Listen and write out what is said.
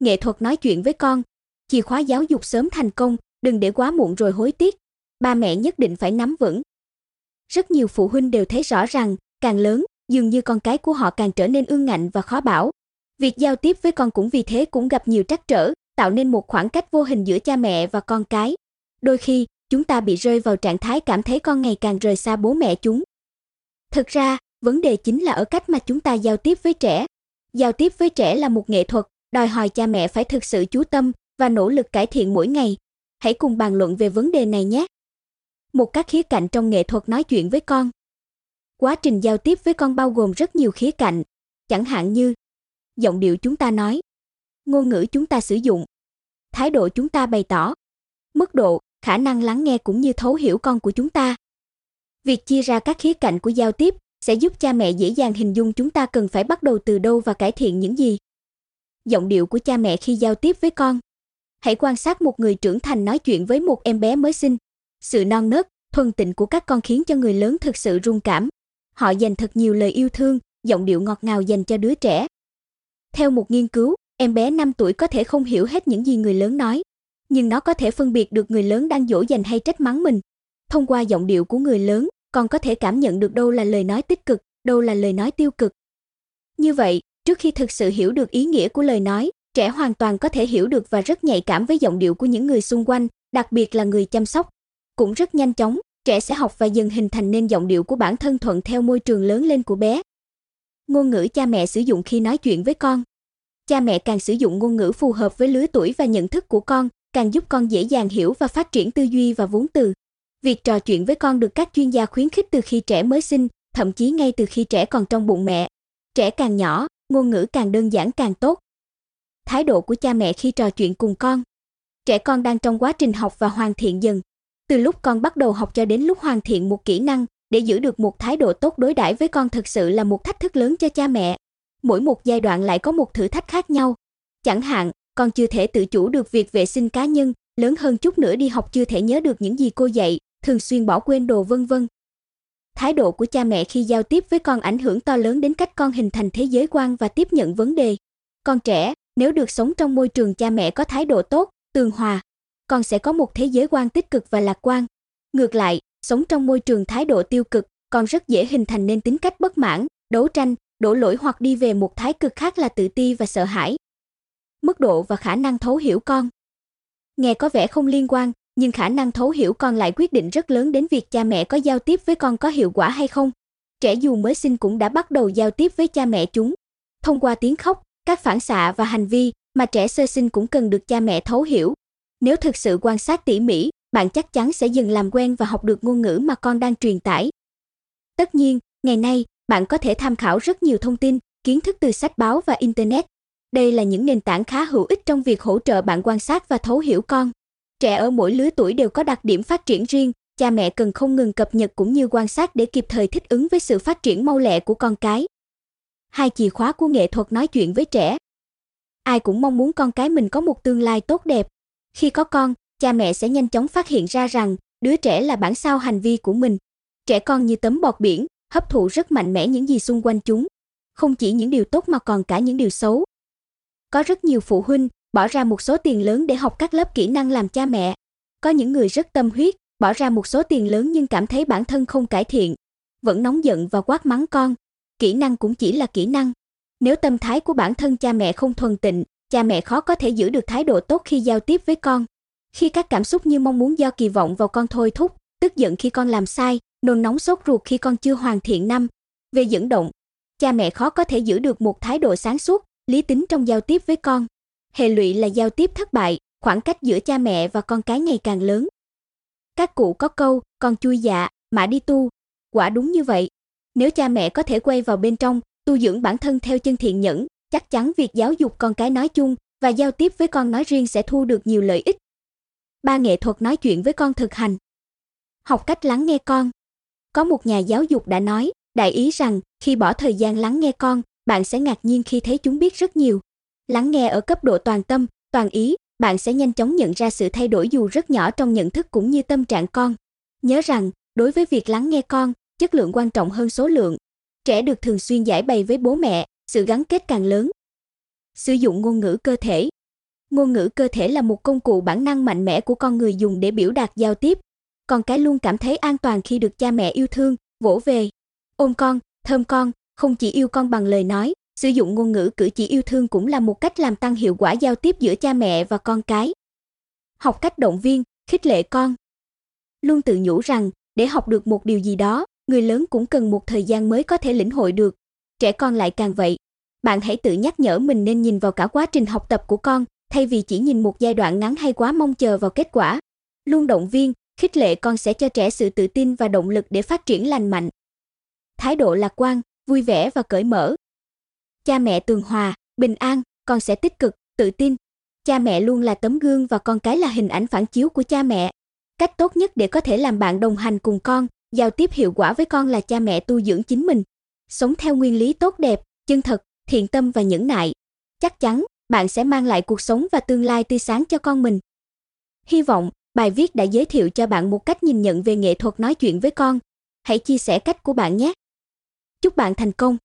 Nghệ thuật nói chuyện với con, chìa khóa giáo dục sớm thành công, đừng để quá muộn rồi hối tiếc. Ba mẹ nhất định phải nắm vững. Rất nhiều phụ huynh đều thấy rõ rằng, càng lớn, dường như con cái của họ càng trở nên ương ngạnh và khó bảo. Việc giao tiếp với con cũng vì thế cũng gặp nhiều trắc trở, tạo nên một khoảng cách vô hình giữa cha mẹ và con cái. Đôi khi, chúng ta bị rơi vào trạng thái cảm thấy con ngày càng rời xa bố mẹ chúng. Thực ra, vấn đề chính là ở cách mà chúng ta giao tiếp với trẻ. Giao tiếp với trẻ là một nghệ thuật, đòi hỏi cha mẹ phải thực sự chú tâm và nỗ lực cải thiện mỗi ngày. Hãy cùng bàn luận về vấn đề này nhé. Một các khía cạnh trong nghệ thuật nói chuyện với con. Quá trình giao tiếp với con bao gồm rất nhiều khía cạnh, chẳng hạn như giọng điệu chúng ta nói, ngôn ngữ chúng ta sử dụng, thái độ chúng ta bày tỏ, mức độ, khả năng lắng nghe cũng như thấu hiểu con của chúng ta. Việc chia ra các khía cạnh của giao tiếp sẽ giúp cha mẹ dễ dàng hình dung chúng ta cần phải bắt đầu từ đâu và cải thiện những gì. Giọng điệu của cha mẹ khi giao tiếp với con. Hãy quan sát một người trưởng thành nói chuyện với một em bé mới sinh. Sự non nớt, thuần tịnh của các con khiến cho người lớn thực sự rung cảm. Họ dành thật nhiều lời yêu thương, giọng điệu ngọt ngào dành cho đứa trẻ. Theo một nghiên cứu, em bé 5 tuổi có thể không hiểu hết những gì người lớn nói, nhưng nó có thể phân biệt được người lớn đang dỗ dành hay trách mắng mình. Thông qua giọng điệu của người lớn, con có thể cảm nhận được đâu là lời nói tích cực, đâu là lời nói tiêu cực. Như vậy, trước khi thực sự hiểu được ý nghĩa của lời nói, trẻ hoàn toàn có thể hiểu được và rất nhạy cảm với giọng điệu của những người xung quanh, đặc biệt là người chăm sóc. Cũng rất nhanh chóng, trẻ sẽ học và dần hình thành nên giọng điệu của bản thân thuận theo môi trường lớn lên của bé. Ngôn ngữ cha mẹ sử dụng khi nói chuyện với con. Cha mẹ càng sử dụng ngôn ngữ phù hợp với lứa tuổi và nhận thức của con, càng giúp con dễ dàng hiểu và phát triển tư duy và vốn từ. Việc trò chuyện với con được các chuyên gia khuyến khích từ khi trẻ mới sinh, thậm chí ngay từ khi trẻ còn trong bụng mẹ. Trẻ càng nhỏ, ngôn ngữ càng đơn giản càng tốt. Thái độ của cha mẹ khi trò chuyện cùng con. Trẻ con đang trong quá trình học và hoàn thiện dần. Từ lúc con bắt đầu học cho đến lúc hoàn thiện một kỹ năng, để giữ được một thái độ tốt đối đãi với con thực sự là một thách thức lớn cho cha mẹ. Mỗi một giai đoạn lại có một thử thách khác nhau. Chẳng hạn, con chưa thể tự chủ được việc vệ sinh cá nhân, lớn hơn chút nữa đi học chưa thể nhớ được những gì cô dạy, thường xuyên bỏ quên đồ vân vân. Thái độ của cha mẹ khi giao tiếp với con ảnh hưởng to lớn đến cách con hình thành thế giới quan và tiếp nhận vấn đề. Con trẻ, nếu được sống trong môi trường cha mẹ có thái độ tốt, tường hòa, con sẽ có một thế giới quan tích cực và lạc quan. Ngược lại, sống trong môi trường thái độ tiêu cực, con rất dễ hình thành nên tính cách bất mãn, đấu tranh, đổ lỗi hoặc đi về một thái cực khác là tự ti và sợ hãi. Mức độ và khả năng thấu hiểu con. Nghe có vẻ không liên quan, nhưng khả năng thấu hiểu con lại quyết định rất lớn đến việc cha mẹ có giao tiếp với con có hiệu quả hay không. Trẻ dù mới sinh cũng đã bắt đầu giao tiếp với cha mẹ chúng. Thông qua tiếng khóc, các phản xạ và hành vi mà trẻ sơ sinh cũng cần được cha mẹ thấu hiểu. Nếu thực sự quan sát tỉ mỉ, bạn chắc chắn sẽ dần làm quen và học được ngôn ngữ mà con đang truyền tải. Tất nhiên, ngày nay, bạn có thể tham khảo rất nhiều thông tin, kiến thức từ sách báo và internet. Đây là những nền tảng khá hữu ích trong việc hỗ trợ bạn quan sát và thấu hiểu con. Trẻ ở mỗi lứa tuổi đều có đặc điểm phát triển riêng, cha mẹ cần không ngừng cập nhật cũng như quan sát để kịp thời thích ứng với sự phát triển mau lẹ của con cái. Hai chìa khóa của nghệ thuật nói chuyện với trẻ. Ai cũng mong muốn con cái mình có một tương lai tốt đẹp. Khi có con, cha mẹ sẽ nhanh chóng phát hiện ra rằng đứa trẻ là bản sao hành vi của mình. Trẻ con như tấm bọt biển, hấp thụ rất mạnh mẽ những gì xung quanh chúng, không chỉ những điều tốt mà còn cả những điều xấu. Có rất nhiều phụ huynh bỏ ra một số tiền lớn để học các lớp kỹ năng làm cha mẹ. Có những người rất tâm huyết, bỏ ra một số tiền lớn nhưng cảm thấy bản thân không cải thiện, vẫn nóng giận và quát mắng con. Kỹ năng cũng chỉ là kỹ năng. Nếu tâm thái của bản thân cha mẹ không thuần tịnh, cha mẹ khó có thể giữ được thái độ tốt khi giao tiếp với con. Khi các cảm xúc như mong muốn do kỳ vọng vào con thôi thúc, tức giận khi con làm sai, nôn nóng sốt ruột khi con chưa hoàn thiện năm. Về dẫn động, cha mẹ khó có thể giữ được một thái độ sáng suốt, lý tính trong giao tiếp với con. Hệ lụy là giao tiếp thất bại, khoảng cách giữa cha mẹ và con cái ngày càng lớn. Các cụ có câu, con chui dạ, mà đi tu. Quả đúng như vậy. Nếu cha mẹ có thể quay vào bên trong, tu dưỡng bản thân theo chân thiện nhẫn, chắc chắn việc giáo dục con cái nói chung và giao tiếp với con nói riêng sẽ thu được nhiều lợi ích. Ba nghệ thuật nói chuyện với con thực hành. Học cách lắng nghe con. Có một nhà giáo dục đã nói, đại ý rằng khi bỏ thời gian lắng nghe con, bạn sẽ ngạc nhiên khi thấy chúng biết rất nhiều. Lắng nghe ở cấp độ toàn tâm, toàn ý, bạn sẽ nhanh chóng nhận ra sự thay đổi dù rất nhỏ trong nhận thức cũng như tâm trạng con. Nhớ rằng, đối với việc lắng nghe con, chất lượng quan trọng hơn số lượng. Trẻ được thường xuyên giải bày với bố mẹ, sự gắn kết càng lớn. Sử dụng ngôn ngữ cơ thể. Ngôn ngữ cơ thể là một công cụ bản năng mạnh mẽ của con người dùng để biểu đạt giao tiếp. Con cái luôn cảm thấy an toàn khi được cha mẹ yêu thương, vỗ về, ôm con, thơm con, không chỉ yêu con bằng lời nói, sử dụng ngôn ngữ cử chỉ yêu thương cũng là một cách làm tăng hiệu quả giao tiếp giữa cha mẹ và con cái. Học cách động viên, khích lệ con. Luôn tự nhủ rằng, để học được một điều gì đó, người lớn cũng cần một thời gian mới có thể lĩnh hội được. Trẻ con lại càng vậy. Bạn hãy tự nhắc nhở mình nên nhìn vào cả quá trình học tập của con, thay vì chỉ nhìn một giai đoạn ngắn hay quá mong chờ vào kết quả. Luôn động viên, khích lệ con sẽ cho trẻ sự tự tin và động lực để phát triển lành mạnh. Thái độ lạc quan, vui vẻ và cởi mở. Cha mẹ tường hòa, bình an, con sẽ tích cực, tự tin. Cha mẹ luôn là tấm gương và con cái là hình ảnh phản chiếu của cha mẹ. Cách tốt nhất để có thể làm bạn đồng hành cùng con, giao tiếp hiệu quả với con là cha mẹ tu dưỡng chính mình. Sống theo nguyên lý tốt đẹp, chân thật, thiện tâm và nhẫn nại. Chắc chắn, bạn sẽ mang lại cuộc sống và tương lai tươi sáng cho con mình. Hy vọng, bài viết đã giới thiệu cho bạn một cách nhìn nhận về nghệ thuật nói chuyện với con. Hãy chia sẻ cách của bạn nhé. Chúc bạn thành công!